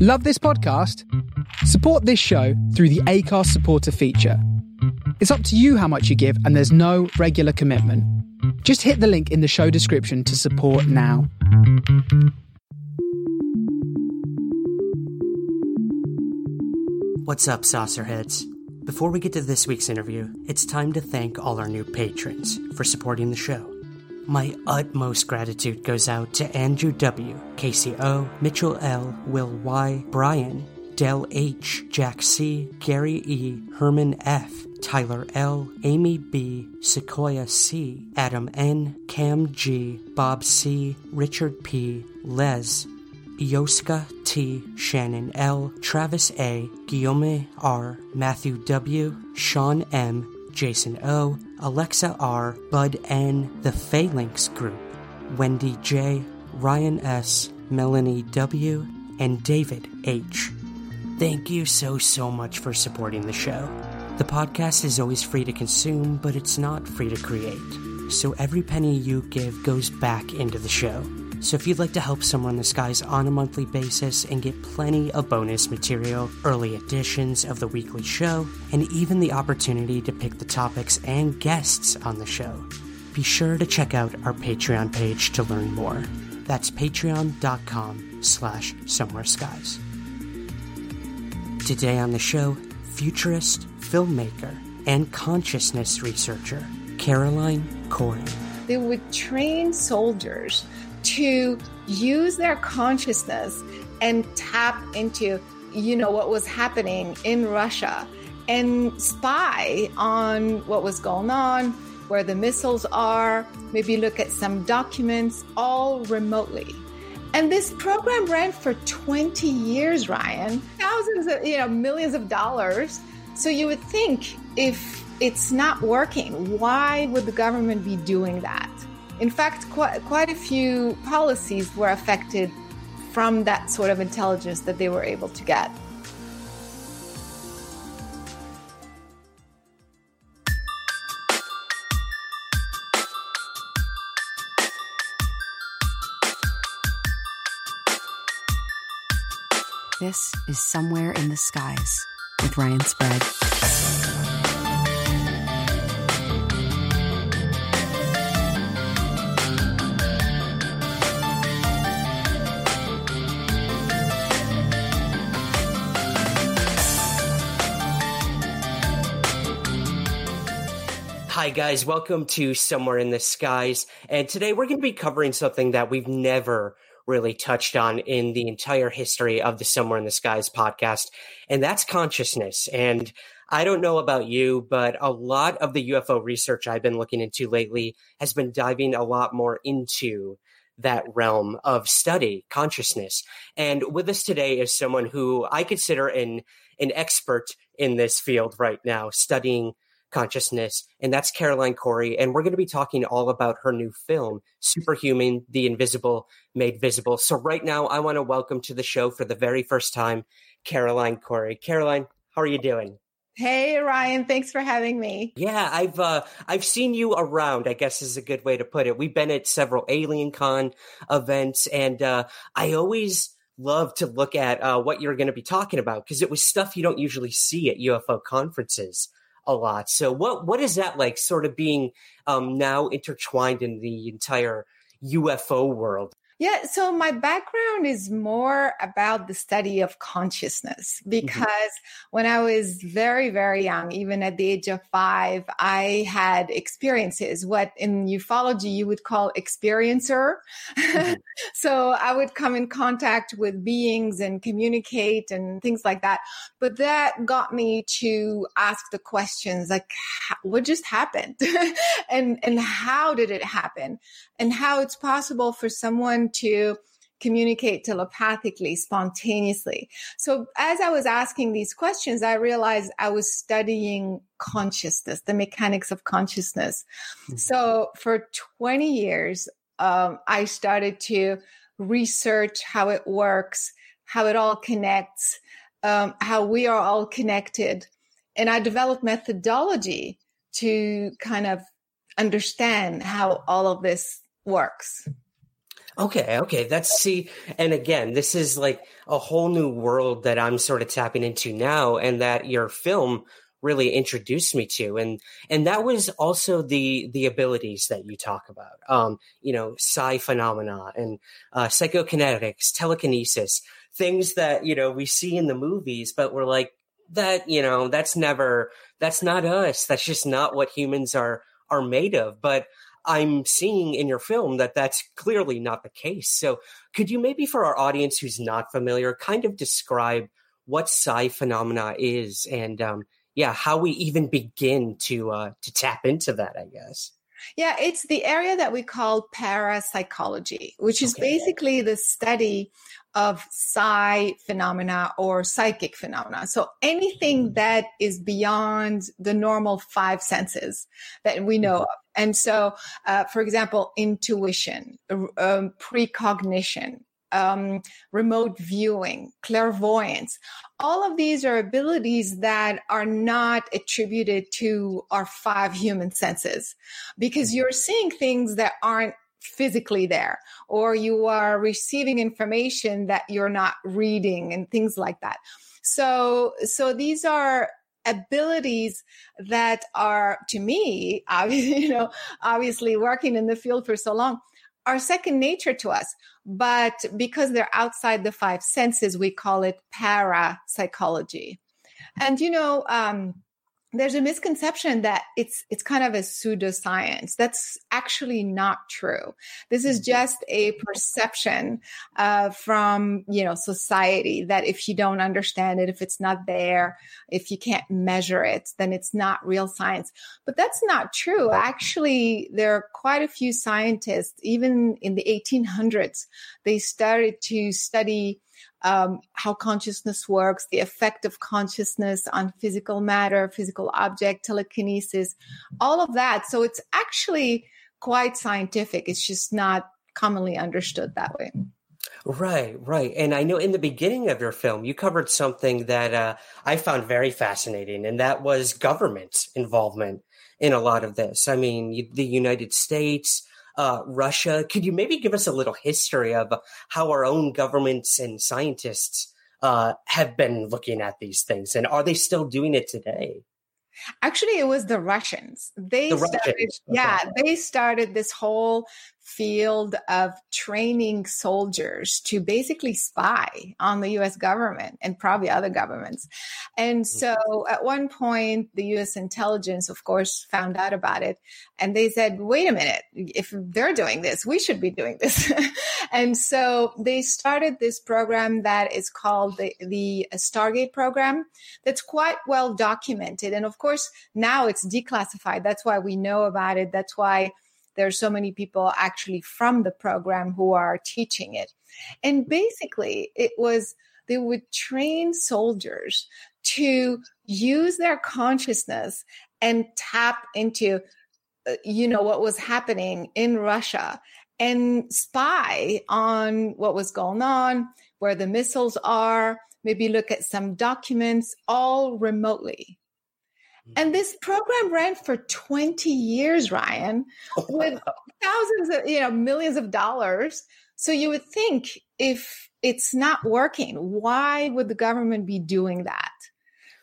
Love this podcast? Support this show through the Acast supporter feature. It's up to you how much you give, and there's no regular commitment. Just hit the link in the show description to support now. What's up, saucerheads? Before we get to this week's interview, it's time to thank all our new patrons for supporting the show. My utmost gratitude goes out to Andrew W., Casey O., Mitchell L., Will Y., Brian, Dell H., Jack C., Gary E., Herman F., Tyler L., Amy B., Sequoia C., Adam N., Cam G., Bob C., Richard P., Les, Yoska T, Shannon L, Travis A, Guillaume R, Matthew W, Sean M, Jason O, Alexa R, Bud N, the Phalanx Group, Wendy J, Ryan S, Melanie W, and David H. Thank you so, so much for supporting the show. The podcast is always free to consume, but it's not free to create. So every penny you give goes back into the show. So if you'd like to help Somewhere in the Skies on a monthly basis and get plenty of bonus material, early editions of the weekly show, and even the opportunity to pick the topics and guests on the show, be sure to check out our Patreon page to learn more. That's patreon.com slash somewhere skies. Today on the show, futurist, filmmaker, and consciousness researcher, Caroline Corey. They would train soldiers to use their consciousness and tap into, you know, what was happening in Russia and spy on what was going on, where the missiles are, maybe look at some documents, all remotely. And this program ran for 20 years, Ryan. Thousands of, you know, millions of dollars. So you would think if it's not working, why would the government be doing that? In fact, quite, quite a few policies were affected from that sort of intelligence that they were able to get. This is Somewhere in the Skies with Ryan Sprague. Hi, guys. Welcome to Somewhere in the Skies. And today we're going to be covering something that we've never really touched on in the entire history of the Somewhere in the Skies podcast, and that's consciousness. And I don't know about you, but a lot of the UFO research I've been looking into lately has been diving a lot more into that realm of study, consciousness. And with us today is someone who I consider an an expert in this field right now, studying consciousness, and that's Caroline Corey. And we're going to be talking all about her new film, Superhuman The Invisible Made Visible. So, right now, I want to welcome to the show for the very first time, Caroline Corey. Caroline, how are you doing? Hey Ryan, thanks for having me. Yeah, I've uh, I've seen you around. I guess is a good way to put it. We've been at several Alien Con events, and uh, I always love to look at uh, what you're going to be talking about because it was stuff you don't usually see at UFO conferences a lot. So what what is that like sort of being um, now intertwined in the entire UFO world? Yeah, so my background is more about the study of consciousness Mm-hmm. because when I was very, very young, even at the age of five, I had experiences, what in ufology you would call experiencer. Mhm. so I would come in contact with beings and communicate and things like that. But that got me to ask the questions like, what just happened? and, and how did it happen? and how it's possible for someone to communicate telepathically, spontaneously. So as I was asking these questions, I realized I was studying consciousness, the mechanics of consciousness. Mm-hmm. So for 20 years, um, I started to research how it works, how it all connects, um, how we are all connected. And I developed methodology to kind of understand how all of this works. Okay, okay. That's see, and again, this is like a whole new world that I'm sort of tapping into now, and that your film really introduced me to and and that was also the the abilities that you talk about um you know psi phenomena and uh psychokinetics telekinesis things that you know we see in the movies but we're like that you know that's never that's not us that's just not what humans are are made of but i'm seeing in your film that that's clearly not the case. So could you maybe for our audience who's not familiar kind of describe what psi phenomena is and um yeah how we even begin to uh to tap into that i guess yeah, it's the area that we call parapsychology, which is okay. basically the study of psi phenomena or psychic phenomena. So anything mm-hmm. that is beyond the normal five senses that we know mm-hmm. of. And so, uh, for example, intuition, um, precognition, um, remote viewing, clairvoyance. All of these are abilities that are not attributed to our five human senses because mm-hmm. you're seeing things that aren't physically there or you are receiving information that you're not reading and things like that so so these are abilities that are to me you know obviously working in the field for so long are second nature to us but because they're outside the five senses we call it parapsychology. And you know um there's a misconception that it's it's kind of a pseudoscience. That's actually not true. This is mm-hmm. just a perception uh, from you know society that if you don't understand it, if it's not there, if you can't measure it, then it's not real science. But that's not true. Actually, there are quite a few scientists, even in the 1800s, they started to study um, how consciousness works, the effect of consciousness on physical matter, physical object, telekinesis, all of that. So it's actually quite scientific. It's just not commonly understood that way. Right, right. And I know in the beginning of your film, you covered something that uh, I found very fascinating, and that was government involvement in a lot of this. I mean, the United States, uh, Russia. Could you maybe give us a little history of how our own governments and scientists uh, have been looking at these things, and are they still doing it today? Actually, it was the Russians. They the started, Russians. Okay. yeah, they started this whole field of training soldiers to basically spy on the US government and probably other governments. And mm-hmm. so at one point, the US intelligence, of course, found out about it. And they said, wait a minute, if they're doing this, we should be doing this. and so they started this program that is called the, the Stargate program that's quite well documented. And of course, now it's declassified. That's why we know about it. That's why there's so many people actually from the program who are teaching it. And basically, it was they would train soldiers to use their consciousness and tap into uh, you know what was happening in Russia and spy on what was going on, where the missiles are, maybe look at some documents all remotely. And this program ran for 20 years, Ryan, with thousands of, you know, millions of dollars. So you would think if it's not working, why would the government be doing that?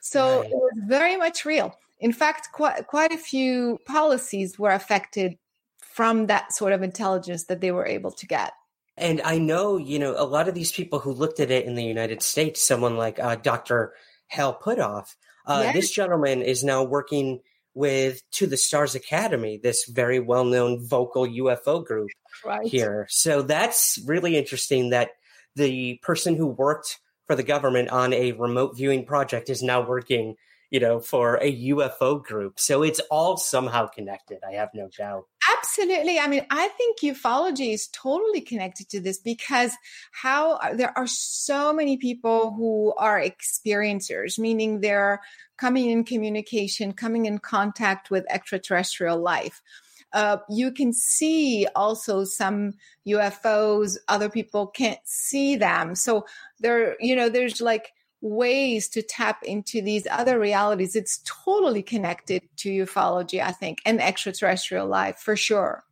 So right. it was very much real. In fact, quite, quite a few policies were affected from that sort of intelligence that they were able to get. And I know, you know, a lot of these people who looked at it in the United States, someone like uh, Dr. Hal Puthoff, uh, yes. This gentleman is now working with To the Stars Academy, this very well known vocal UFO group right. here. So that's really interesting that the person who worked for the government on a remote viewing project is now working you know, for a UFO group. So it's all somehow connected. I have no doubt. Absolutely. I mean, I think ufology is totally connected to this because how uh, there are so many people who are experiencers, meaning they're coming in communication, coming in contact with extraterrestrial life. Uh, you can see also some UFOs, other people can't see them. So there, you know, there's like ways to tap into these other realities. It's totally connected to ufology, I think, and extraterrestrial life for sure.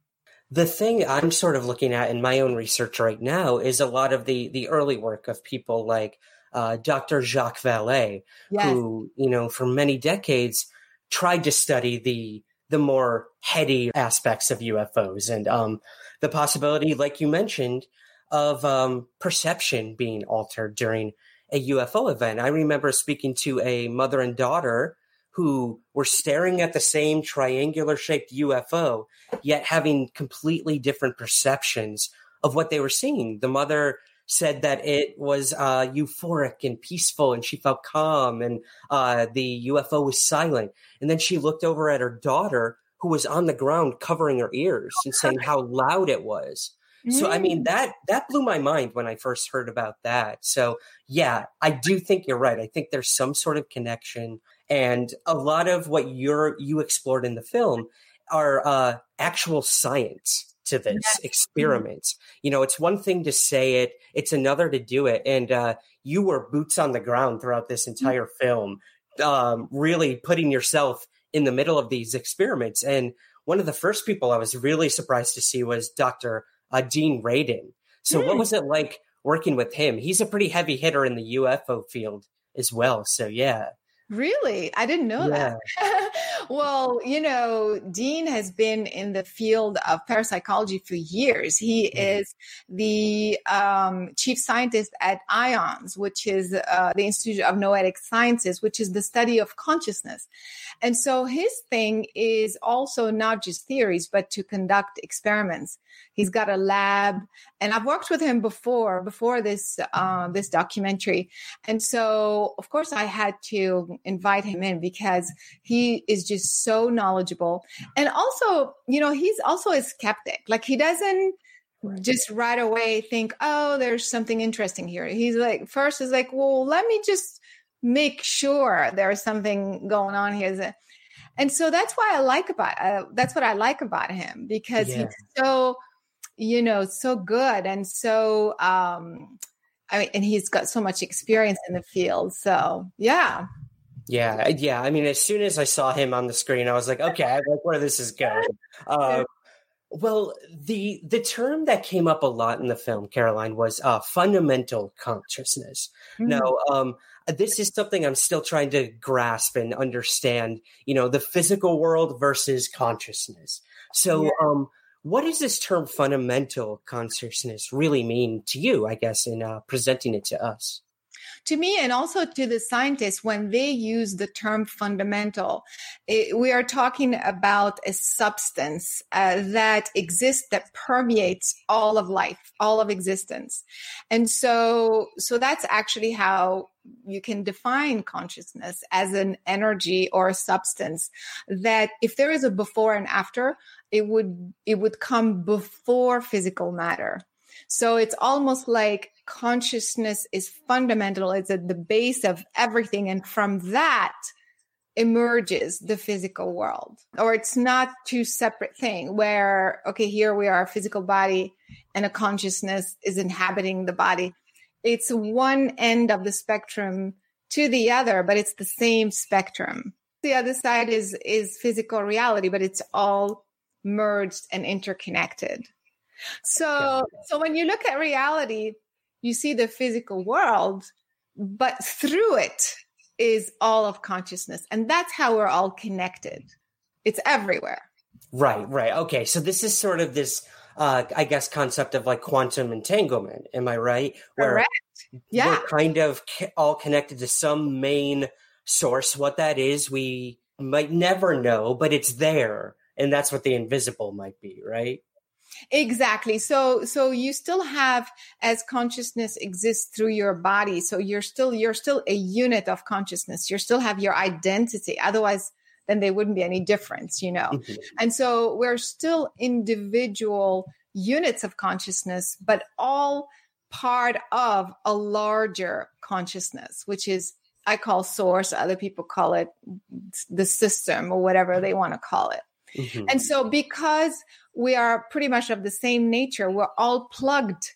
The thing I'm sort of looking at in my own research right now is a lot of the the early work of people like uh, Dr. Jacques Vallée, yes. who you know for many decades tried to study the the more heady aspects of UFOs and um, the possibility, like you mentioned, of um, perception being altered during a UFO event. I remember speaking to a mother and daughter who were staring at the same triangular shaped UFO, yet having completely different perceptions of what they were seeing. The mother said that it was uh, euphoric and peaceful, and she felt calm, and uh, the UFO was silent. And then she looked over at her daughter, who was on the ground covering her ears and saying how loud it was. So I mean mm. that that blew my mind when I first heard about that. So yeah, I do think you're right. I think there's some sort of connection and a lot of what you're you explored in the film are uh, actual science to this yes. experiment. Mm-hmm. You know, it's one thing to say it, it's another to do it. And uh, you were boots on the ground throughout this mm-hmm. entire mm-hmm. film, um, really putting yourself in the middle of these experiments. And one of the first people I was really surprised to see was Dr uh, Dean Radin. So, mm. what hmm. was it like working with him? He's a pretty heavy hitter in the UFO field as well. So, yeah. Really? I didn't know yeah. that. well, you know, Dean has been in the field of parapsychology for years. He mm-hmm. is the um, chief scientist at IONS, which is uh, the Institute of Noetic Sciences, which is the study of consciousness. And so his thing is also not just theories, but to conduct experiments. He's got a lab, and I've worked with him before, before this uh, this documentary. And so, of course, I had to invite him in because he is just so knowledgeable, and also, you know, he's also a skeptic. Like he doesn't just right away think, oh, there's something interesting here. He's like, first is like, well, let me just make sure there's something going on here. And so that's why I like about uh, that's what I like about him because yeah. he's so you know so good and so um I mean and he's got so much experience in the field. So yeah. Yeah, yeah. I mean, as soon as I saw him on the screen, I was like, okay, I like where this is going. Uh, well, the the term that came up a lot in the film, Caroline, was uh, fundamental consciousness. Mm-hmm. Now, um, this is something I'm still trying to grasp and understand. You know, the physical world versus consciousness. So, yeah. um, what does this term fundamental consciousness really mean to you? I guess in uh, presenting it to us to me and also to the scientists when they use the term fundamental it, we are talking about a substance uh, that exists that permeates all of life all of existence. And so so that's actually how you can define consciousness as an energy or a substance that if there is a before and after it would it would come before physical matter so it's almost like consciousness is fundamental. It's at the base of everything. And from that emerges the physical world. Or it's not two separate things where, okay, here we are a physical body and a consciousness is inhabiting the body. It's one end of the spectrum to the other, but it's the same spectrum. The other side is is physical reality, but it's all merged and interconnected. So so when you look at reality, you see the physical world, but through it is all of consciousness. And that's how we're all connected. It's everywhere. Right, right. Okay. So this is sort of this uh, I guess, concept of like quantum entanglement. Am I right? Where Correct. Yeah. We're kind of all connected to some main source. What that is, we might never know, but it's there. And that's what the invisible might be, right? Exactly. So so you still have as consciousness exists through your body. So you're still you're still a unit of consciousness. You still have your identity. Otherwise then there wouldn't be any difference, you know. Mm-hmm. And so we're still individual units of consciousness, but all part of a larger consciousness, which is I call source, other people call it the system or whatever they want to call it. Mm-hmm. And so because we are pretty much of the same nature, we're all plugged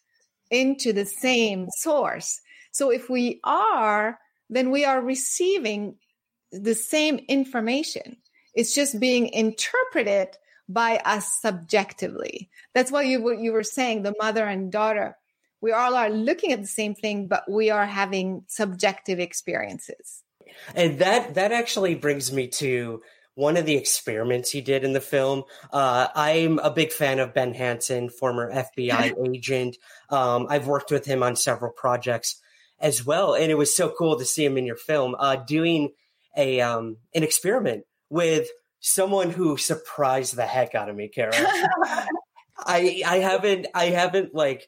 into the same source. So if we are, then we are receiving the same information. It's just being interpreted by us subjectively. That's why you you were saying the mother and daughter. We all are looking at the same thing, but we are having subjective experiences. And that that actually brings me to one of the experiments he did in the film. Uh, I'm a big fan of Ben Hansen, former FBI agent. Um, I've worked with him on several projects as well, and it was so cool to see him in your film uh, doing a um, an experiment with someone who surprised the heck out of me, Kara. I I haven't I haven't like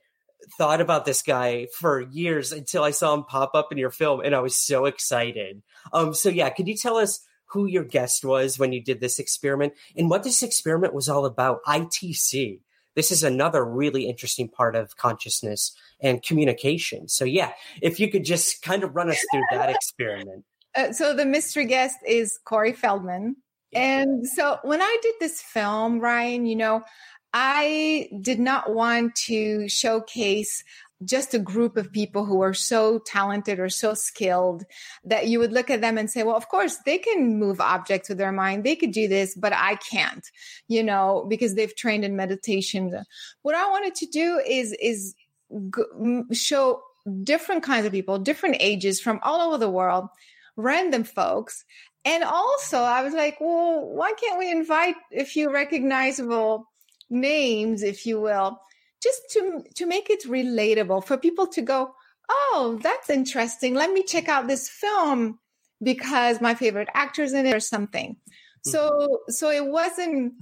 thought about this guy for years until I saw him pop up in your film, and I was so excited. Um, so yeah, could you tell us who your guest was when you did this experiment and what this experiment was all about? ITC. This is another really interesting part of consciousness and communication. So yeah, if you could just kind of run us through that experiment. Uh, so the mystery guest is Corey Feldman. And so when I did this film, Ryan, you know, I did not want to showcase just a group of people who are so talented or so skilled that you would look at them and say, well, of course, they can move objects with their mind. They could do this, but I can't, you know, because they've trained in meditation. What I wanted to do is, is show different kinds of people, different ages from all over the world, random folks. And also, I was like, well, why can't we invite a few recognizable names, if you will, just to to make it relatable for people to go, oh, that's interesting. Let me check out this film because my favorite actor's in it or something. Mm-hmm. So so it wasn't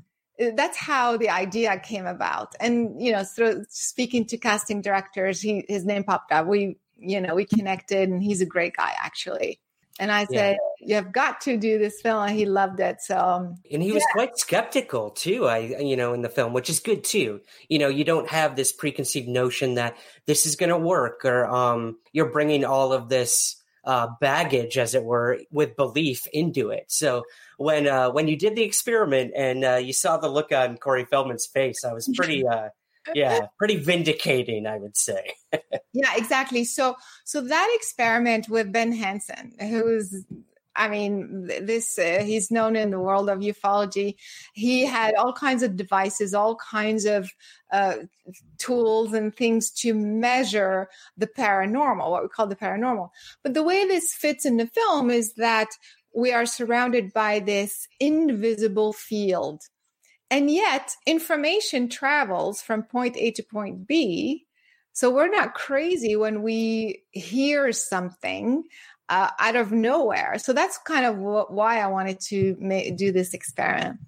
that's how the idea came about. And you know, through speaking to casting directors, he his name popped up. We you know we connected, and he's a great guy actually. And I said, yeah. "You have got to do this film," and he loved it. So, um, and he was yeah. quite skeptical too. I, you know, in the film, which is good too. You know, you don't have this preconceived notion that this is going to work, or um, you're bringing all of this uh, baggage, as it were, with belief into it. So when uh, when you did the experiment and uh, you saw the look on Corey Feldman's face, I was pretty. Uh, yeah pretty vindicating i would say yeah exactly so so that experiment with ben hansen who's I mean, this uh, he's known in the world of ufology. He had all kinds of devices, all kinds of uh, tools and things to measure the paranormal, what we call the paranormal. But the way this fits in the film is that we are surrounded by this invisible field and yet, information travels from point A to point B. So we're not crazy when we hear something uh, out of nowhere. So that's kind of why I wanted to ma- do this experiment.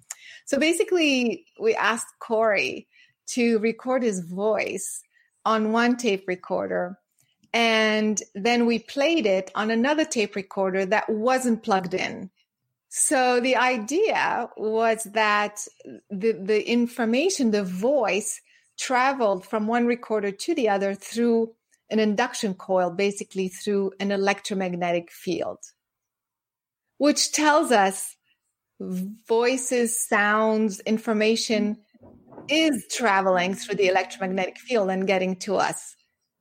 So basically, we asked Corey to record his voice on one tape recorder. And then we played it on another tape recorder that wasn't plugged in. So the idea was that the, the information, the voice traveled from one recorder to the other through an induction coil, basically through an electromagnetic field, which tells us voices, sounds, information is traveling through the electromagnetic field and getting to us,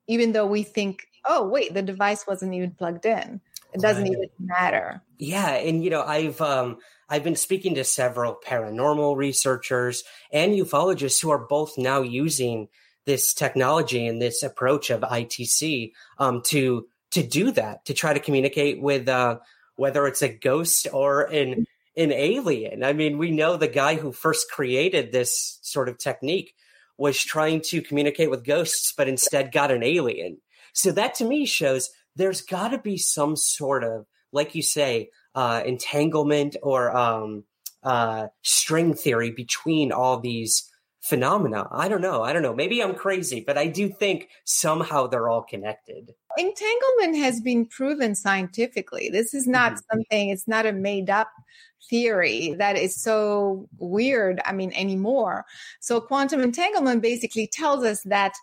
even though we think, oh, wait, the device wasn't even plugged in. It doesn't even matter. Yeah, and you know, I've um I've been speaking to several paranormal researchers and ufologists who are both now using this technology and this approach of ITC um, to to do that to try to communicate with uh, whether it's a ghost or an an alien. I mean, we know the guy who first created this sort of technique was trying to communicate with ghosts, but instead got an alien. So that to me shows there's got to be some sort of, like you say, uh, entanglement or um, uh, string theory between all these phenomena. I don't know. I don't know. Maybe I'm crazy, but I do think somehow they're all connected. Entanglement has been proven scientifically. This is not mm-hmm. something, it's not a made up theory that is so weird, I mean, anymore. So quantum entanglement basically tells us that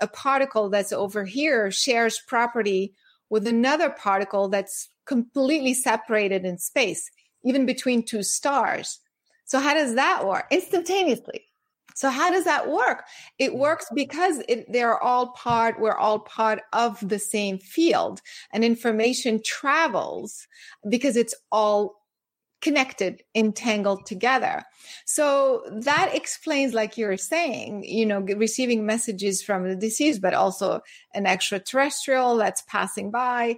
a particle that's over here shares property with another particle that's completely separated in space, even between two stars. So how does that work? Instantaneously. So how does that work? It mm. works because it, they're all part, we're all part of the same field and information travels because it's all connected, entangled together. So that explains, like you're saying, you know, receiving messages from the deceased, but also an extraterrestrial that's passing by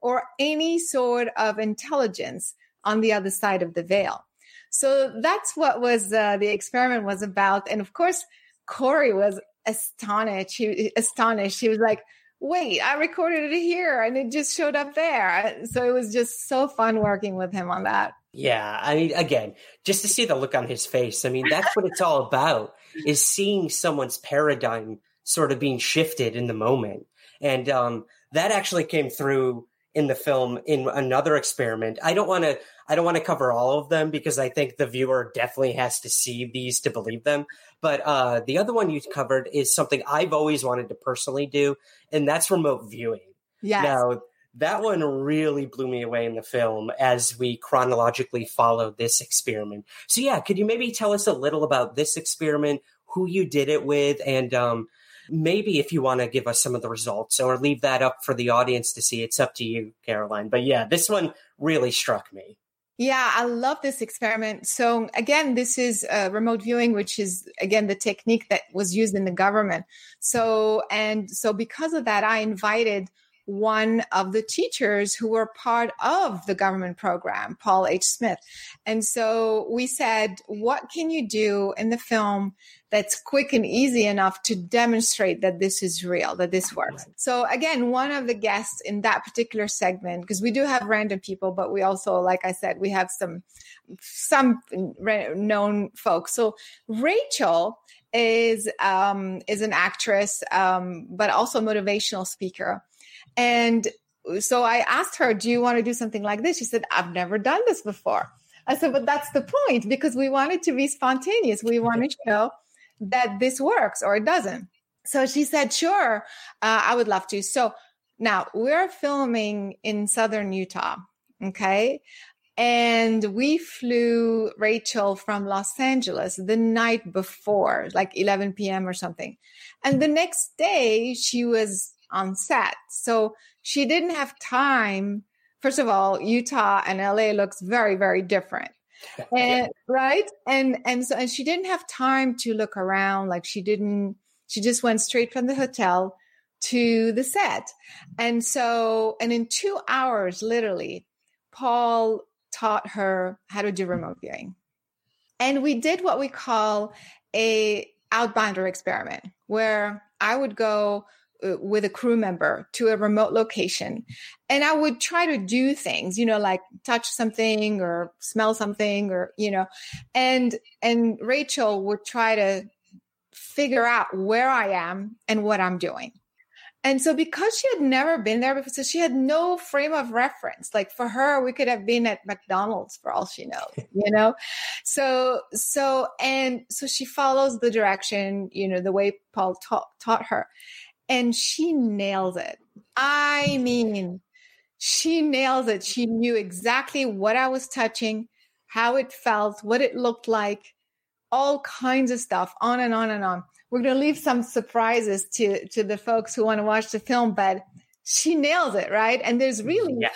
or any sort of intelligence on the other side of the veil. So that's what was uh, the experiment was about. And of course, Corey was astonished. He astonished. He was like, wait, I recorded it here and it just showed up there. So it was just so fun working with him on that. Yeah, I mean, again, just to see the look on his face. I mean, that's what it's all about: is seeing someone's paradigm sort of being shifted in the moment, and um, that actually came through in the film in another experiment. I don't want to I don't want to cover all of them because I think the viewer definitely has to see these to believe them. But uh, the other one you covered is something I've always wanted to personally do, and that's remote viewing. Now that one really blew me away in the film as we chronologically followed this experiment. So yeah, could you maybe tell us a little about this experiment, who you did it with, and um, maybe if you want to give us some of the results or leave that up for the audience to see, it's up to you, Caroline. But yeah, this one really struck me. Yeah, I love this experiment. So again, this is uh, remote viewing, which is again the technique that was used in the government. So and so because of that, I invited one of the teachers who were part of the government program, Paul H. Smith. And so we said, what can you do in the film that's quick and easy enough to demonstrate that this is real, that this works? So again, one of the guests in that particular segment, because we do have random people, but we also, like I said, we have some, some known folks. So Rachel is um, is an actress, um, but also a motivational speaker. And so I asked her, Do you want to do something like this? She said, I've never done this before. I said, But that's the point because we want it to be spontaneous. We want to show that this works or it doesn't. So she said, Sure, uh, I would love to. So now we're filming in southern Utah. Okay. And we flew Rachel from Los Angeles the night before, like 11 p.m. or something. And the next day she was on set. So she didn't have time. First of all, Utah and LA looks very, very different. And right. And and so and she didn't have time to look around. Like she didn't, she just went straight from the hotel to the set. And so, and in two hours, literally, Paul taught her how to do remote viewing. And we did what we call a outbounder experiment where I would go uh, with a crew member to a remote location and i would try to do things you know like touch something or smell something or you know and and rachel would try to figure out where i am and what i'm doing and so because she had never been there before, so she had no frame of reference. Like for her, we could have been at McDonald's for all she knows, you know? So, so, and so she follows the direction, you know, the way Paul taught, taught her and she nails it. I mean, she nails it. She knew exactly what I was touching, how it felt, what it looked like, all kinds of stuff, on and on and on. We're going to leave some surprises to to the folks who want to watch the film, but she nails it, right? And there's really yeah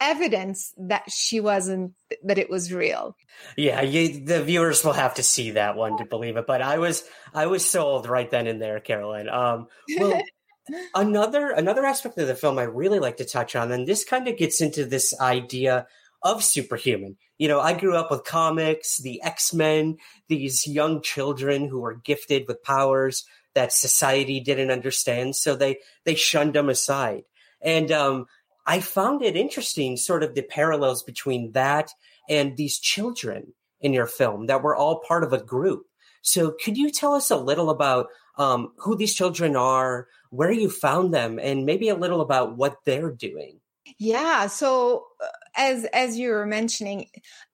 evidence that she wasn't that it was real. Yeah you, the viewers will have to see that one to believe it but i was i was sold right then and there caroline um well another another aspect of the film i really like to touch on and this kind of gets into this idea of superhuman. You know i grew up with comics the x-men these young children who were gifted with powers that society didn't understand so they they shunned them aside. And um I found it interesting, sort of the parallels between that and these children in your film that were all part of a group. So, could you tell us a little about um, who these children are, where you found them, and maybe a little about what they're doing? Yeah. So, uh, as as you were mentioning,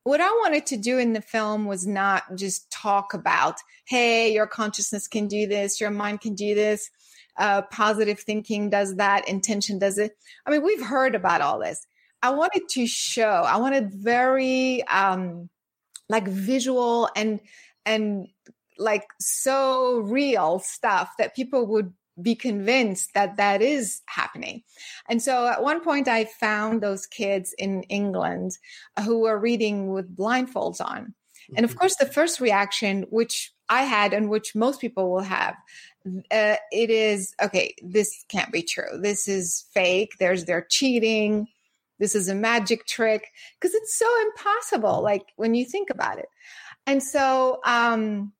what I wanted to do in the film was not just talk about, hey, your consciousness can do this, your mind can do this, uh, positive thinking does that, intention does it. I mean, we've heard about all this. I wanted to show. I wanted very um, like visual and and like so real stuff that people would be convinced that that is happening. And so at one point, I found those kids in England who were reading with blindfolds on. And of mm-hmm. course, the first reaction, which I had and which most people will have, uh, it is okay, this can't be true. This is fake. There's, they're cheating. This is a magic trick because it's so impossible. Like when you think about it. And so, um,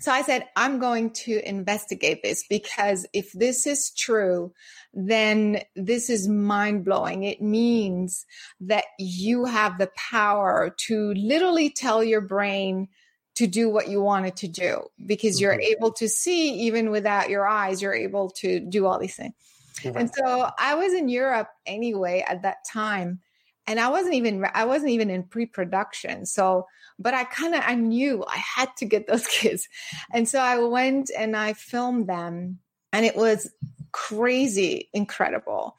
so I said, I'm going to investigate this because if this is true, then this is mind blowing. It means that you have the power to literally tell your brain to do what you wanted to do because you're mm-hmm. able to see even without your eyes, you're able to do all these things. Mm-hmm. And so I was in Europe anyway at that time and I wasn't even I wasn't even in pre-production. So, but I kind of I knew I had to get those kids. And so I went and I filmed them and it was crazy incredible.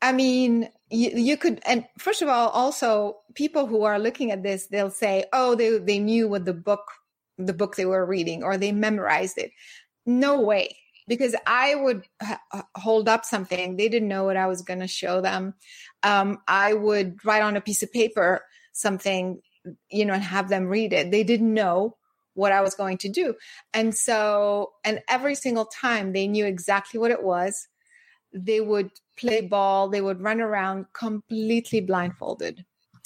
I mean, you, you could and first of all also people who are looking at this they'll say, "Oh, they they knew what the book the book they were reading or they memorized it." No way because I would hold up something. They didn't know what I was going to show them. Um, I would write on a piece of paper something, you know, and have them read it. They didn't know what I was going to do. And so, and every single time they knew exactly what it was. They would play ball, they would run around completely blindfolded.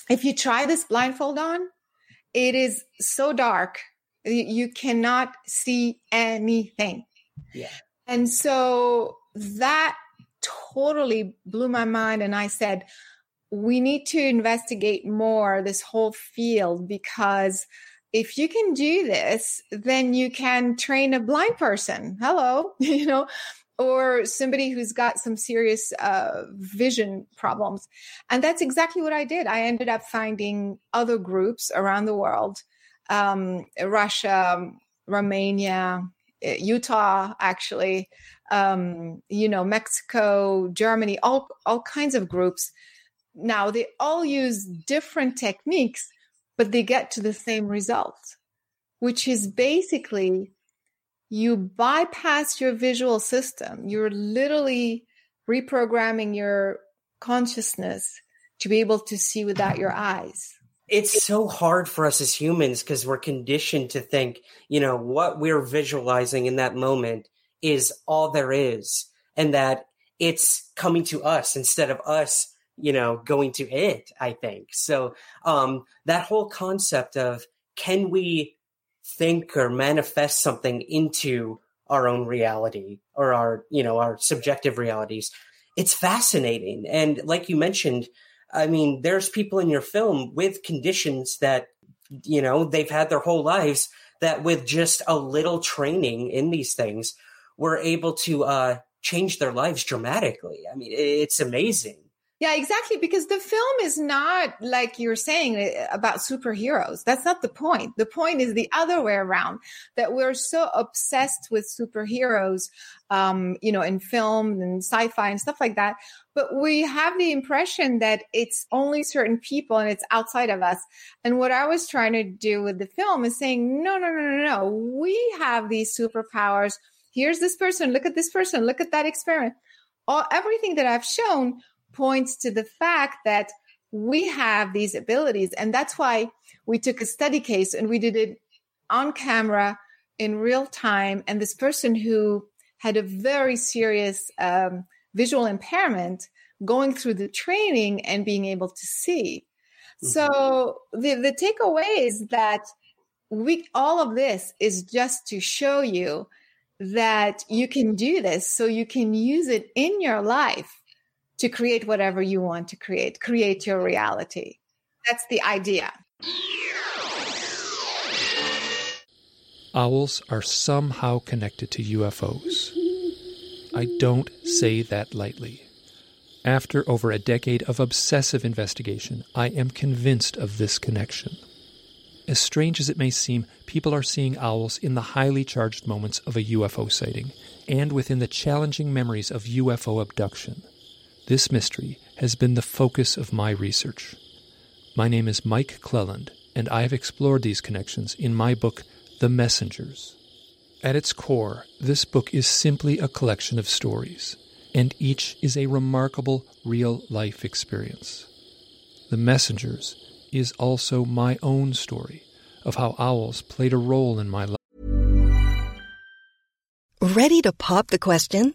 If you try this blindfold on, it is so dark, you cannot see anything. Yeah. And so that totally blew my mind. And I said, we need to investigate more this whole field because if you can do this, then you can train a blind person. Hello, you know, or somebody who's got some serious uh, vision problems. And that's exactly what I did. I ended up finding other groups around the world, um, Russia, Romania, Eh, Utah, actually, um, you know, Mexico, Germany, all all kinds of groups. Now they all use different techniques, but they get to the same result, which is basically you bypass your visual system. You're literally reprogramming your consciousness to be able to see without your eyes it's so hard for us as humans because we're conditioned to think, you know, what we're visualizing in that moment is all there is, and that it's coming to us instead of us, you know, going to it. I think so. Um, that whole concept of can we think or manifest something into our own reality or our, you know, our subjective realities. It's fascinating, and like you mentioned, I mean, there's people in your film with conditions that, you know, they've had their whole lives that with just a little training in these things were able to uh, change their lives dramatically. I mean, it's amazing. Yeah, exactly. Because the film is not like you're saying eh, about superheroes. That's not the point. The point is the other way around that we're so obsessed with superheroes, um, you know, in film and sci fi and stuff like that. But we have the impression that it's only certain people and it's outside of us. And what I was trying to do with the film is saying, no, no, no, no, no. We have these superpowers. Here's this person. Look at this person. Look at that experiment. All everything that I've shown points to the fact that we have these abilities. And that's why we took a study case and we did it on camera in real time. And this person who had a very serious um, visual impairment going through the training and being able to see. Mm-hmm. So the, the takeaway is that we all of this is just to show you that you can do this so you can use it in your life to create whatever you want to create, create your reality. That's the idea. owls are somehow connected to UFOs. I don't say that lightly. After over a decade of obsessive investigation, I am convinced of this connection. As strange as it may seem, people are seeing owls in the highly charged moments of a UFO sighting and within the challenging memories of UFO abduction. This mystery has been the focus of my research. My name is Mike Clelland, and I have explored these connections in my book, The Messengers. At its core, this book is simply a collection of stories, and each is a remarkable real life experience. The Messengers is also my own story of how owls played a role in my life. Ready to pop the question?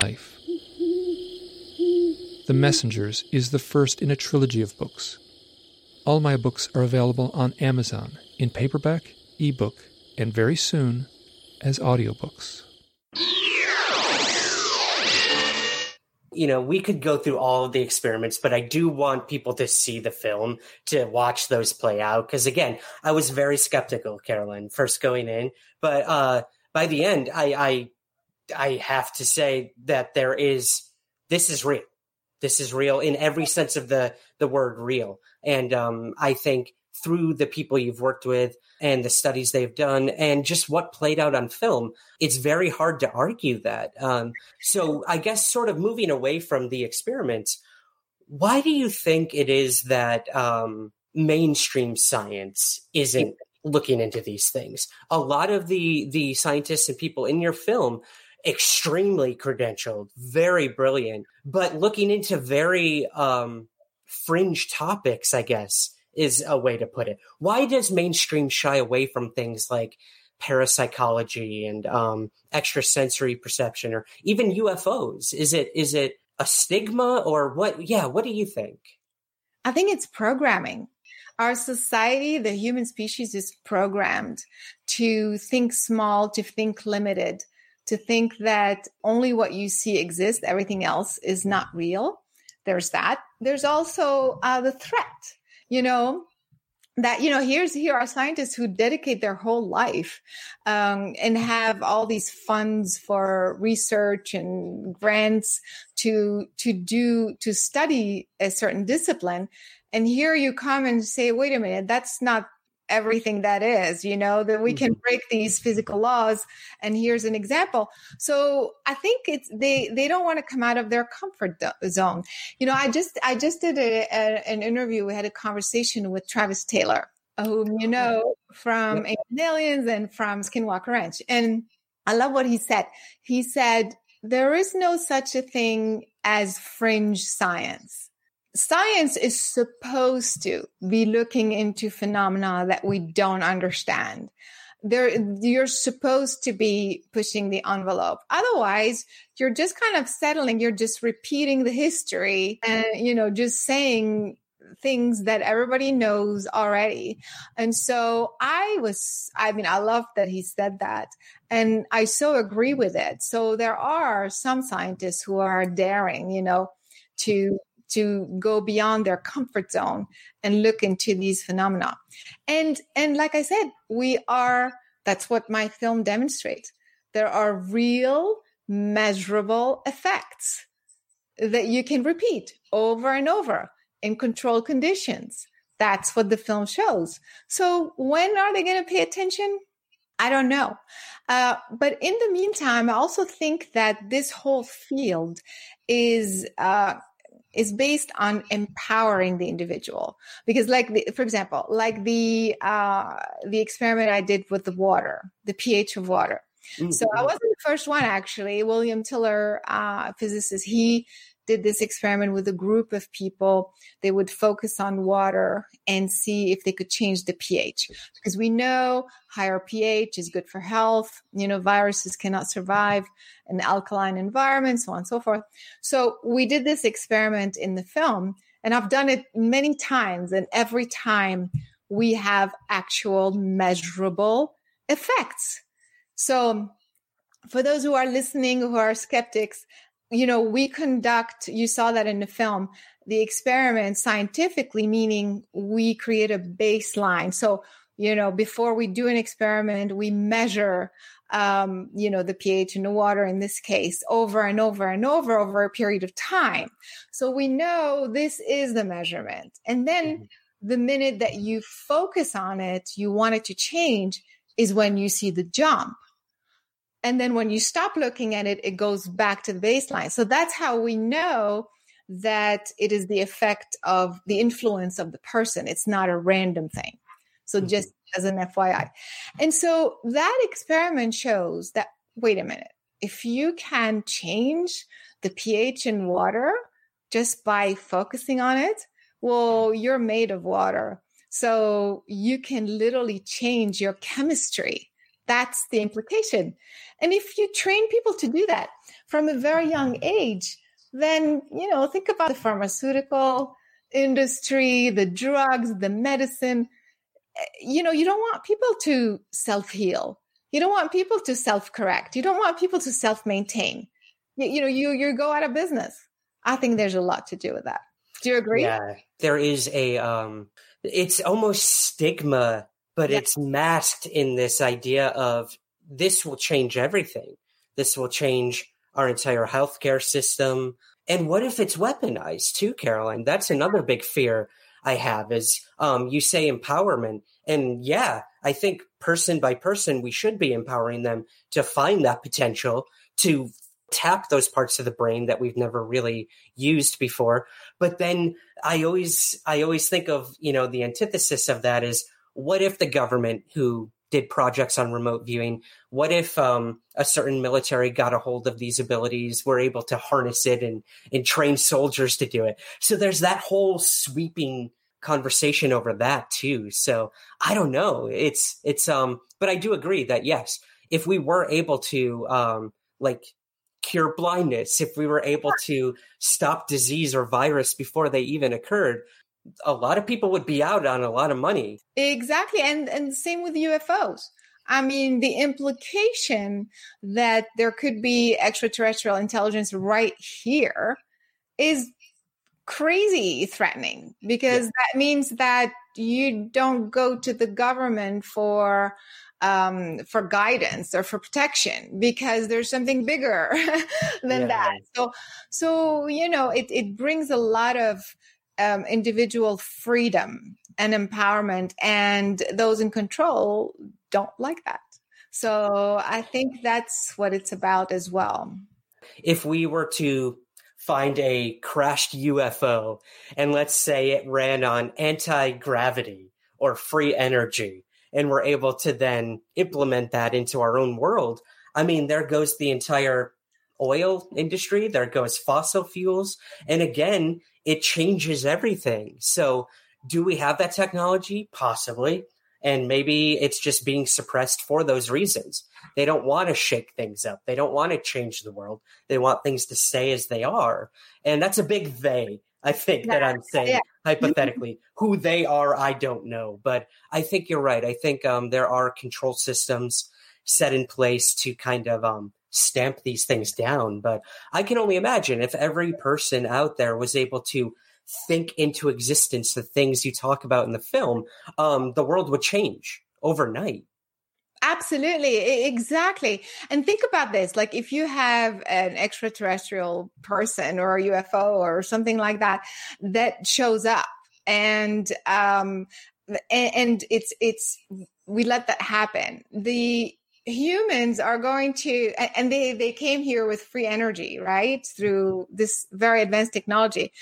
Life. The Messengers is the first in a trilogy of books. All my books are available on Amazon in paperback, ebook, and very soon as audiobooks. you know, we could go through all of the experiments, but I do want people to see the film to watch those play out. Because again, I was very skeptical, Carolyn, first going in, but uh, by the end, I, I I have to say that there is this is real. This is real in every sense of the the word real, and um, I think through the people you've worked with and the studies they've done and just what played out on film, it's very hard to argue that. Um, so I guess sort of moving away from the experiments, why do you think it is that um, mainstream science isn't looking into these things? A lot of the the scientists and people in your film extremely credentialed, very brilliant, but looking into very um, fringe topics, I guess is a way to put it. Why does mainstream shy away from things like parapsychology and um, extrasensory perception, or even UFOs? Is it is it a stigma, or what? Yeah, what do you think? I think it's programming. Our society, the human species, is programmed to think small, to think limited, to think that only what you see exists, everything else is not real. There's that. There's also uh, the threat you know that you know here's here are scientists who dedicate their whole life um, and have all these funds for research and grants to to do to study a certain discipline and here you come and say wait a minute that's not everything that is you know that we can mm-hmm. break these physical laws. And here's an example. So i think it's they they don't want to come out of their comfort zone. You know i just i just did a, a, an interview. We had a conversation with travis taylor whom you know from yep. aliens and from skinwalker ranch. And i love what he said. He said there is no such a thing as fringe science science is supposed to be looking into phenomena that we don't understand there you're supposed to be pushing the envelope otherwise you're just kind of settling you're just repeating the history and you know just saying things that everybody knows already. And so I was, I mean, I love that he said that. And I so agree with it. So there are some scientists who are daring, you know, to to go beyond their comfort zone and look into these phenomena. And and like I said, we are that's what my film demonstrates. There are real measurable effects that you can repeat over and over in controlled conditions. That's what the film shows. So when are they going to pay attention? I don't know. Uh, but in the meantime, I also think that this whole field is uh, is based on empowering the individual. Because like the, for example like the uh the experiment i did with the water the ph of water. Mm-hmm. so i wasn't the first one actually. William tiller uh physicist he did this experiment with a group of people. They would focus on water and see if they could change the pH because we know higher pH is good for health. You know, viruses cannot survive in alkaline environment, so on and so forth. So we did this experiment in the film and I've done it many times and every time we have actual measurable effects. So for those who are listening who are skeptics, you know, we conduct, you saw that in the film, the experiment scientifically, meaning we create a baseline. So, you know, before we do an experiment, we measure, um, you know, the pH in the water in this case over and over and over over a period of time. So we know this is the measurement. And then mm-hmm. the minute that you focus on it, you want it to change is when you see the jump. And then when you stop looking at it, it goes back to the baseline. So that's how we know that it is the effect of the influence of the person. It's not a random thing. So mm-hmm. just as an FYI. And so that experiment shows that, wait a minute, if you can change the pH in water just by focusing on it, well, you're made of water. So you can literally change your chemistry that's the implication. And if you train people to do that from a very young age, then, you know, think about the pharmaceutical industry, the drugs, the medicine. Eh, you know, you don't want people to self heal. You don't want people to self correct. You don't want people to self maintain. You, you, know, you you go out of business. I think there's a lot to do with that. Do you agree? Yeah, there is a um it's almost stigma but yeah. it's masked in this idea of this will change everything. This will change our entire healthcare system. And what if it's weaponized too, Caroline? That's another big fear I have is um, you say empowerment. And yeah, I think person by person, we should be empowering them to find that potential to tap those parts of the brain that we've never really used before. But then I always, I always think of, you know, the antithesis of that is what if the government who did projects on remote viewing what if um, a certain military got a hold of these abilities were able to harness it and, and train soldiers to do it? So there's that whole sweeping conversation over that too. So i don't know. It's it's um but i do agree that yes if we were able to um like cure blindness if we were able to stop disease or virus before they even occurred a lot of people would be out on a lot of money. Exactly. And and same with UFOs. I mean, the implication that there could be extraterrestrial intelligence right here is crazy threatening because yeah. that means that you don't go to the government for um, for guidance or for protection because there's something bigger than yeah. that. So, so you know, it it brings a lot of um, individual freedom and empowerment, and those in control don't like that. So I think that's what it's about as well. If we were to find a crashed UFO and let's say it ran on anti gravity or free energy, and we're able to then implement that into our own world, I mean, there goes the entire oil industry, there goes fossil fuels. And again, it changes everything. So, do we have that technology? Possibly. And maybe it's just being suppressed for those reasons. They don't want to shake things up. They don't want to change the world. They want things to stay as they are. And that's a big they. I think that I'm saying yeah. hypothetically. Who they are, I don't know, but I think you're right. I think um, there are control systems set in place to kind of um, stamp these things down. But I can only imagine if every person out there was able to think into existence the things you talk about in the film, um, the world would change overnight. Absolutely, exactly. And think about this like if you have an extraterrestrial person or a UFO or something like that that shows up and um and it's it's we let that happen. The humans are going to and they they came here with free energy, right? Through this very advanced technology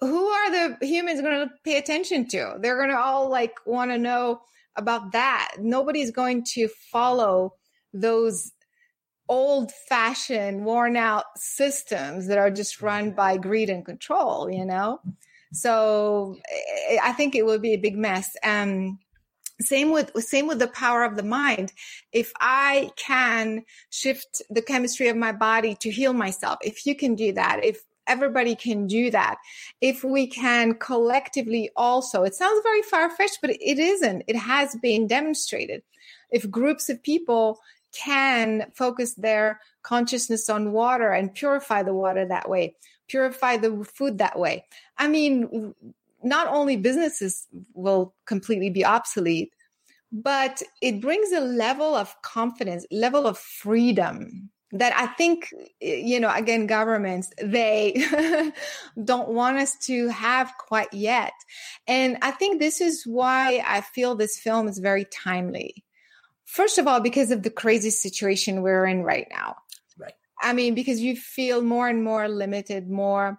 who are the humans going to pay attention to? They're going to all like want to know about that. Nobody's going to follow those old fashioned, worn out systems that are just run by greed and control, you know? So I think it will be a big mess. Um, same with same with the power of the mind if i can shift the chemistry of my body to heal myself if you can do that if everybody can do that. If we can collectively also, it sounds very far fetched, but it isn't. It has been demonstrated. If groups of people can focus their consciousness on water and purify the water that way, purify the food that way. I mean, not only businesses will completely be obsolete, but it brings a level of confidence, level of freedom that I think, you know, again, governments, they don't want us to have quite yet. And I think this is why I feel this film is very timely. First of all, because of the crazy situation we're in right now. Right. I mean, because you feel more and more limited, more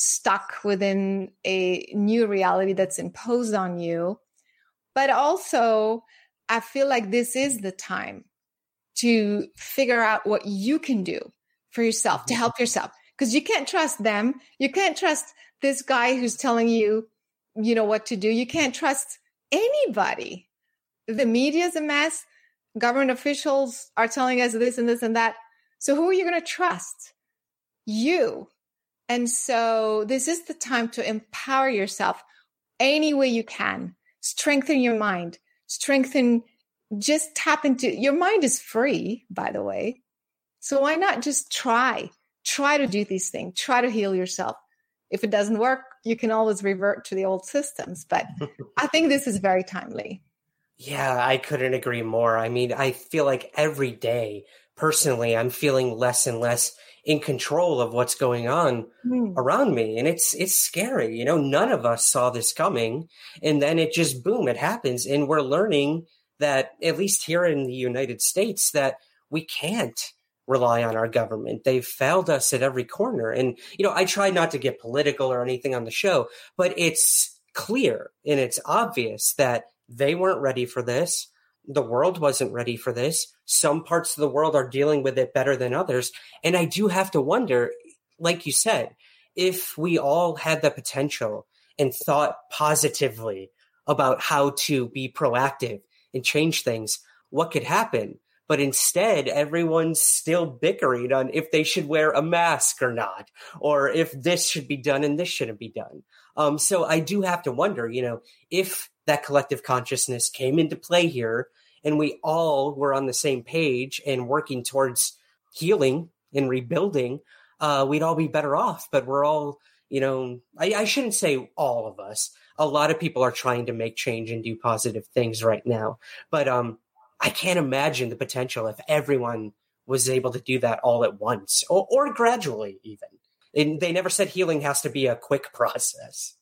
stuck within a new reality that's imposed on you. But also, I feel like this is the time to figure out what you can do for yourself to mm-hmm. help yourself because you can't trust them. You can't trust this guy who's telling you, you know, what to do. You can't trust anybody. The media is a mess. Government officials are telling us this and this and that. So who are you going to trust? You. And so this is the time to empower yourself any way you can. Strengthen your mind, strengthen just tap into your mind is free, by the way. So why not just try? Try to do these things. Try to heal yourself. If it doesn't work, you can always revert to the old systems. But I think this is very timely. Yeah, I couldn't agree more. I mean, I feel like every day, personally, I'm feeling less and less in control of what's going on mm. around me. And it's it's scary. You know, none of us saw this coming. And then it just boom, it happens. And we're learning that at least here in the United States that we can't rely on our government. They've failed us at every corner. And, you know, I try not to get political or anything on the show, but it's clear and it's obvious that they weren't ready for this. The world wasn't ready for this. Some parts of the world are dealing with it better than others. And I do have to wonder, like you said, if we all had the potential and thought positively about how to be proactive and change things, what could happen? But instead, everyone's still bickering on if they should wear a mask or not, or if this should be done and this shouldn't be done. Um, so I do have to wonder, you know, if that collective consciousness came into play here and we all were on the same page and working towards healing and rebuilding, uh, we'd all be better off. But we're all, you know, I, I shouldn't say all of us a lot of people are trying to make change and do positive things right now. But um, I can't imagine the potential if everyone was able to do that all at once or, or gradually, even. And they never said healing has to be a quick process.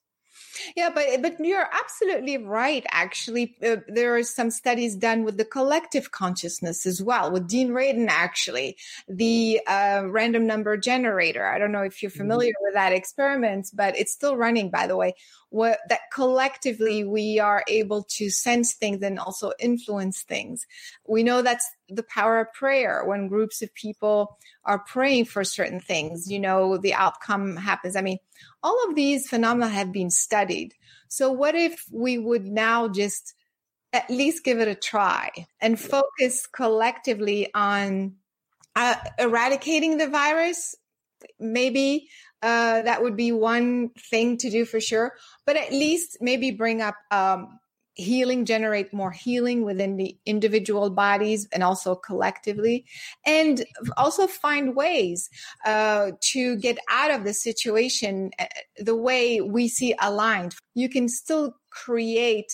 Yeah, but but you're absolutely right. Actually, uh, there are some studies done with the collective consciousness as well, with Dean Radin. Actually, the uh, random number generator. I don't know if you're mm-hmm. familiar mm-hmm. with that experiment, but it's still running, by the way. What, that collectively we are able to sense things and also influence things. We know that's the power of prayer when groups of people are praying for certain things. You know, the outcome happens. I mean all of these phenomena have been studied. So, what if we would now just at least give it a try and focus collectively on uh, eradicating the virus, maybe Uh, that would be one thing to do for sure. But at least maybe bring up um, healing, generate more healing within the individual bodies and also collectively, and also find ways uh, to get out of the situation uh, the way we see aligned. You can still create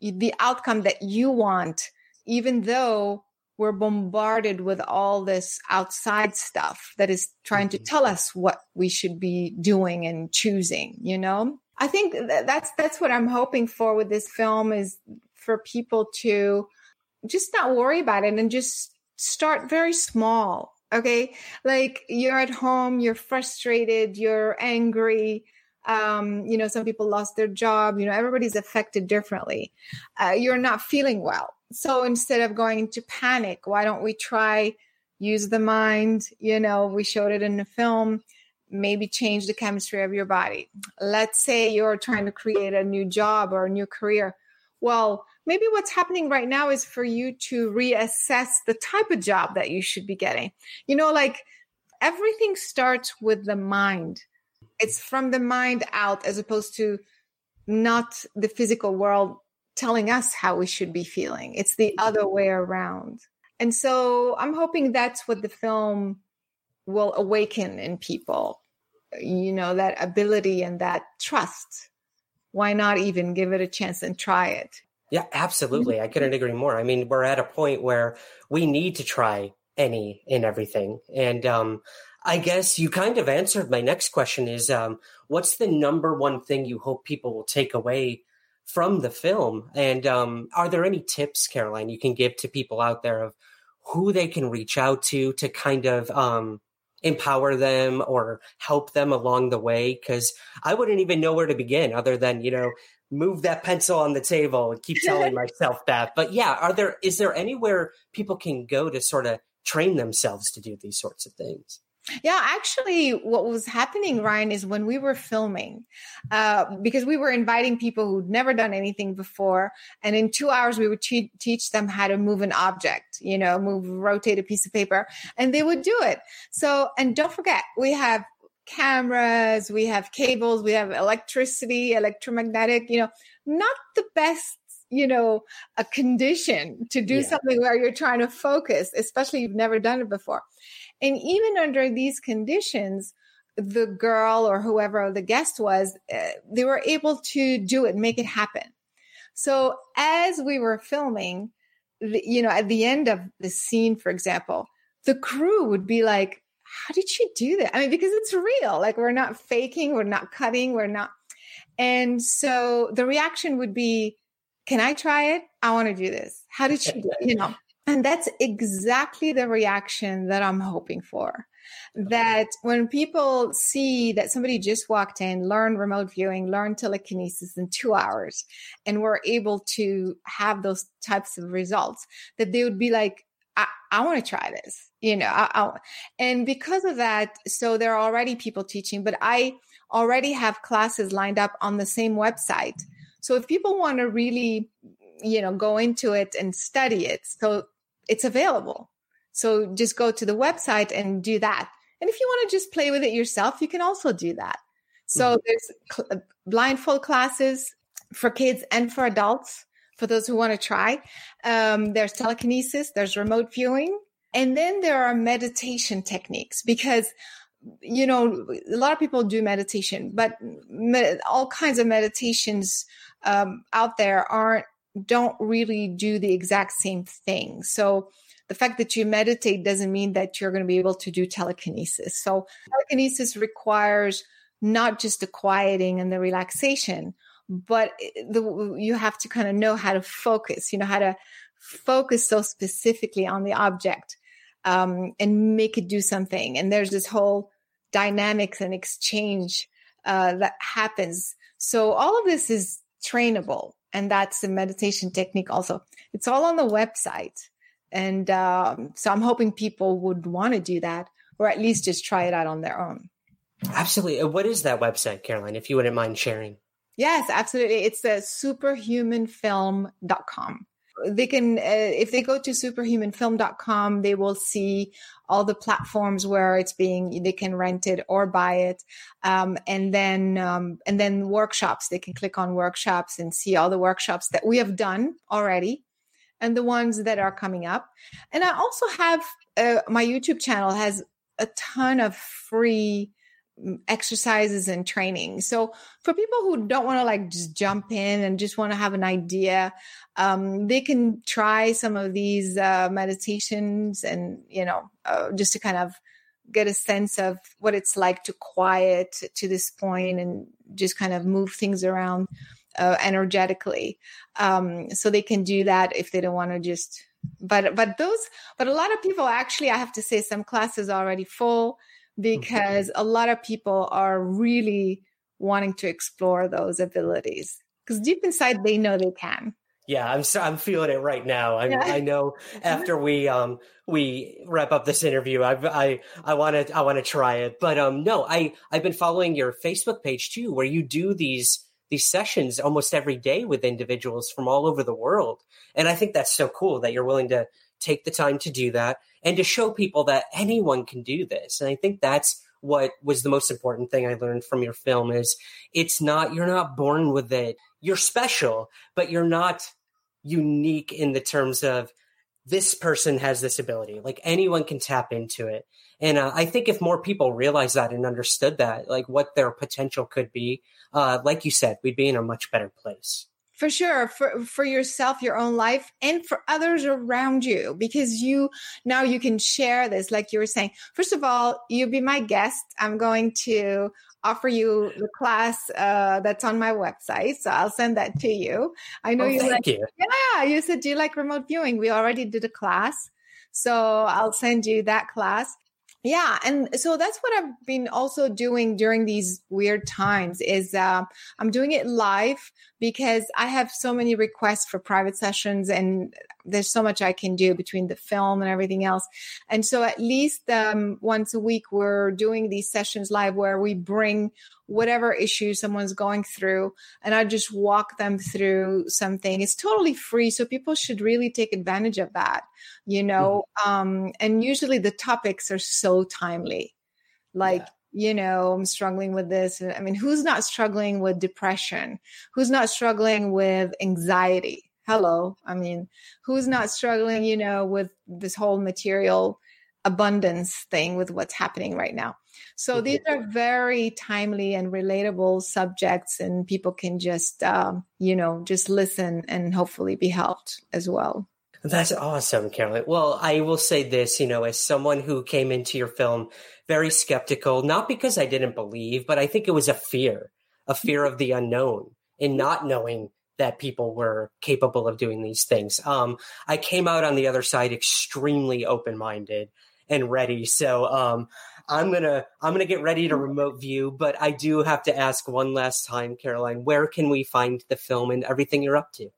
the outcome that you want, even though we're bombarded with all this outside stuff that is trying to mm-hmm. tell us what we should be doing and choosing, you know? I think that's that's what I'm hoping for with this film is for people to just not worry about it and just start very small. Okay. Like you're at home, you're frustrated, you're angry. Um, you know, some people lost their job, you know, everybody's affected differently. Uh, you're not feeling well. So instead of going into panic, why don't we try use the mind? You know, we showed it in the film maybe change the chemistry of your body. Let's say you're trying to create a new job or a new career. Well, maybe what's happening right now is for you to reassess the type of job that you should be getting. You know, like everything starts with the mind. It's from the mind out as opposed to not the physical world telling us how we should be feeling. It's the other way around. And so I'm hoping that's what the film will awaken in people, you know, that ability and that trust. Why not even give it a chance and try it? Yeah, absolutely. I couldn't agree more. I mean, we're at a point where we need to try any and everything. And um, I guess you kind of answered my next question is um, what's the number one thing you hope people will take away from the film? And um, are there any tips, Caroline, you can give to people out there of who they can reach out to to kind of um, empower them or help them along the way because I wouldn't even know where to begin other than, you know, move that pencil on the table and keep telling myself that. But yeah, are there is there anywhere people can go to sort of train themselves to do these sorts of things? Yeah, actually, what was happening, Ryan, is when we were filming, uh, because we were inviting people who'd never done anything before, and in two hours we would te- teach them how to move an object, you know, move, rotate a piece of paper, and they would do it. So, and don't forget, we have cameras, we have cables, we have electricity, electromagnetic, you know, not the best you know a condition to do yeah. something where you're trying to focus especially you've never done it before and even under these conditions, the girl or whoever the guest was, uh, they were able to do it, make it happen. So as we were filming, the, you know, at the end of the scene, for example, the crew would be like, how did she do that? I mean, because it's real. Like we're not faking, we're not cutting, we're not. And so the reaction would be, can I try it? I want to do this. How did you, you know? And that's exactly the reaction that I'm hoping for. That when people see that somebody just walked in, learned remote viewing, learned telekinesis in two hours, and were able to have those types of results, that they would be like, I, I want to try this, you know. I, I, and because of that, so there are already people teaching, but I already have classes lined up on the same website. So if people want to really, you know, go into it and study it, so it's available. So just go to the website and do that. And if you want to just play with it yourself, you can also do that. So mm-hmm. there's cl- uh, blindfold classes for kids and for adults, for those who want to try. Um, there's telekinesis, there's remote viewing, and then there are meditation techniques because you know a lot of people do meditation but all kinds of meditations um, out there aren't don't really do the exact same thing. So the fact that you meditate doesn't mean that you're going to be able to do telekinesis. So telekinesis requires not just the quieting and the relaxation, but the, you have to kind of know how to focus, you know, how to focus so specifically on the object um, and make it do something. And there's this whole dynamics and exchange uh, that happens. So all of this is trainable and that's the meditation technique also. It's all on the website. And um, so i'm hoping people would want to do that or at least just try it out on their own. Absolutely. What is that website caroline if you wouldn't mind sharing? Yes absolutely. It's the superhumanfilm.com they can, uh, if they go to superhumanfilm.com, they will see all the platforms where it's being, they can rent it or buy it. Um, and then, um, and then workshops, they can click on workshops and see all the workshops that we have done already and the ones that are coming up. And I also have, uh, my YouTube channel has a ton of free exercises and training. So for people who don't want to like just jump in and just want to have an idea, um, they can try some of these uh, meditations and you know uh, just to kind of get a sense of what it's like to quiet to this point and just kind of move things around uh, energetically. Um, so they can do that if they don't want to just but but those but a lot of people actually i have to say some classes are already full. Because a lot of people are really wanting to explore those abilities because deep inside they know they can yeah i'm so, i'm feeling it right now i, yeah. I know mm-hmm. after we um we wrap up this interview i i i want to i want to try it but um no i i've been following your facebook page too where you do these these sessions almost every day with individuals from all over the world. And I think that's so cool that you're willing to take the time to do that and to show people that anyone can do this. And I think that's what was the most important thing I learned from your film is it's not you're not born with it. You're special, but you're not unique in the terms of this person has this ability. Like anyone can tap into it. And uh, I think if more people realize that and understood that, like what their potential could be, uh, like you said, we'd be in a much better place. For sure, for for yourself, your own life, and for others around you, because you now you can share this, like you were saying. First of all, you be my guest. I'm going to offer you the class uh, that's on my website, so I'll send that to you. I know oh, you like. You. Yeah, you said do you like remote viewing? We already did a class, so I'll send you that class. Yeah, and so that's what I've been also doing during these weird times is uh, I'm doing it live because I have so many requests for private sessions and there's so much I can do between the film and everything else. And so at least um, once a week, we're doing these sessions live where we bring whatever issue someone's going through and I just walk them through something. It's totally free. So people should really take advantage of that, you know? Mm-hmm. Um, and usually the topics are so timely. Like, yeah you know, I'm struggling with this. I mean, who's not struggling with depression? Who's not struggling with anxiety? Hello. I mean, who's not struggling, you know, with this whole material abundance thing with what's happening right now? So these are very timely and relatable subjects, and people can just, um, you know, just listen and hopefully be helped as well. That's awesome, Carolyn. Well, I will say this, you know, as someone who came into your film very skeptical, not because I didn't believe, but I think it was a fear, a fear of the unknown and not knowing that people were capable of doing these things. Um, I came out on the other side extremely open minded and ready. So, um, I'm gonna I'm gonna get ready to remote view, but I do have to ask one last time, Caroline, where can we find the film and everything you're up to?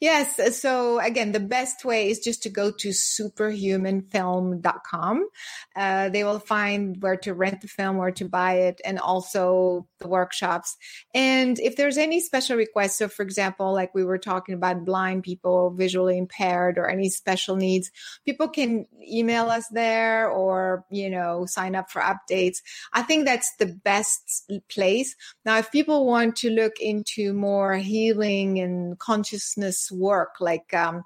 Yes. Uh, so again, the best way is just to go to superhumanfilm.com. Uh, they will find where to rent the film, where to buy it, and also the workshops. And if there's any special requests, so for example, like we were talking about blind people, visually impaired, or any special needs, people can email us there or, you know, sign up for updates. I think that's the best place. Now, if people want to look into more healing and consciousness, work, like um,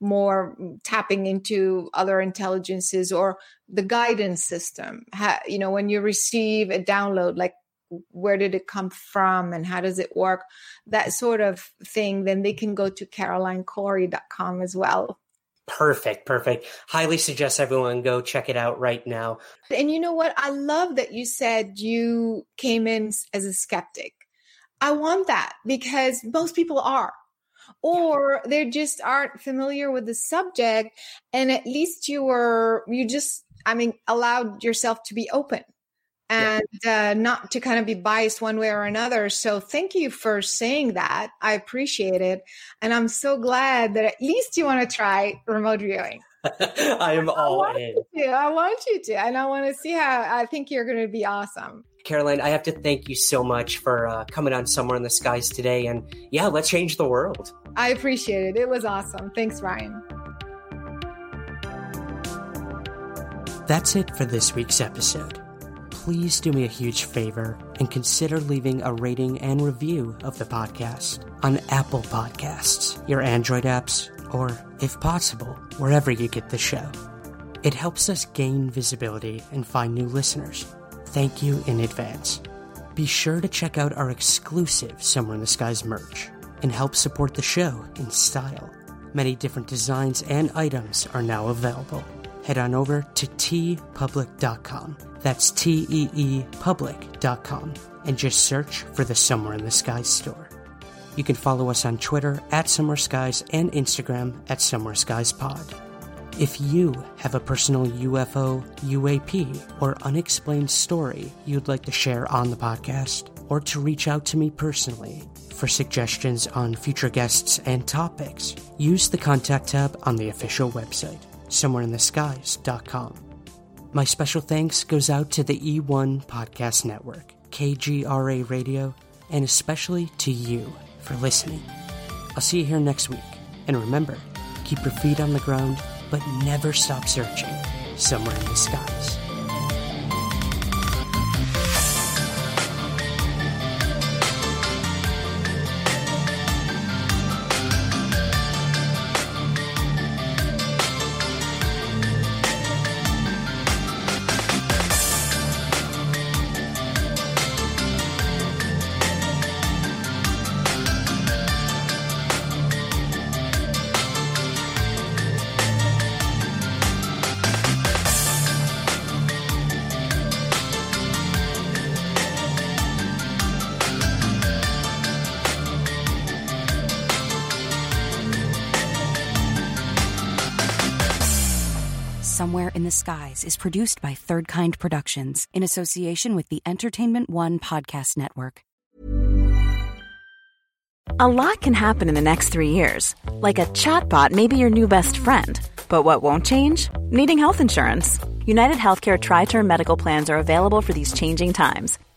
more tapping into other intelligences or the guidance system. Ha, you know, when you receive a download, like where did it come from and how does it work? That sort of thing, then they can go to carolinecory.com as well. Perfect, perfect. Highly suggest everyone go check it out right now. And you know what? I love that you said you came in as a skeptic. I want that because most people are or they just aren't familiar with the subject and at least you were you just i mean allowed yourself to be open and uh, not to kind of be biased one way or another. So thank you for saying that. I appreciate it. And I'm so glad that at least you want to try remote viewing. I am all I in. To. I want you to. And I want to see how I think you're going to be awesome. Caroline, I have to thank you so much for uh, coming on Somewhere in the Skies today. And yeah, let's change the world. I appreciate it. It was awesome. Thanks, Ryan. That's it for this week's episode. Please do me a huge favor and consider leaving a rating and review of the podcast on Apple Podcasts, your Android apps, or, if possible, wherever you get the show. It helps us gain visibility and find new listeners. Thank you in advance. Be sure to check out our exclusive Somewhere in the Skies merch and help support the show in style. Many different designs and items are now available. Head on over to teepublic.com. That's T E E public.com and just search for the Somewhere in the Skies store. You can follow us on Twitter at Somewhere Skies and Instagram at Somewhere Skies Pod. If you have a personal UFO, UAP, or unexplained story you'd like to share on the podcast, or to reach out to me personally for suggestions on future guests and topics, use the contact tab on the official website, somewhereintheskies.com. My special thanks goes out to the E1 Podcast Network, KGRA Radio, and especially to you for listening. I'll see you here next week. And remember, keep your feet on the ground, but never stop searching somewhere in the skies. Skies is produced by Third Kind Productions in association with the Entertainment One Podcast Network. A lot can happen in the next three years. Like a chatbot may be your new best friend. But what won't change? Needing health insurance. United Healthcare Tri Term Medical Plans are available for these changing times.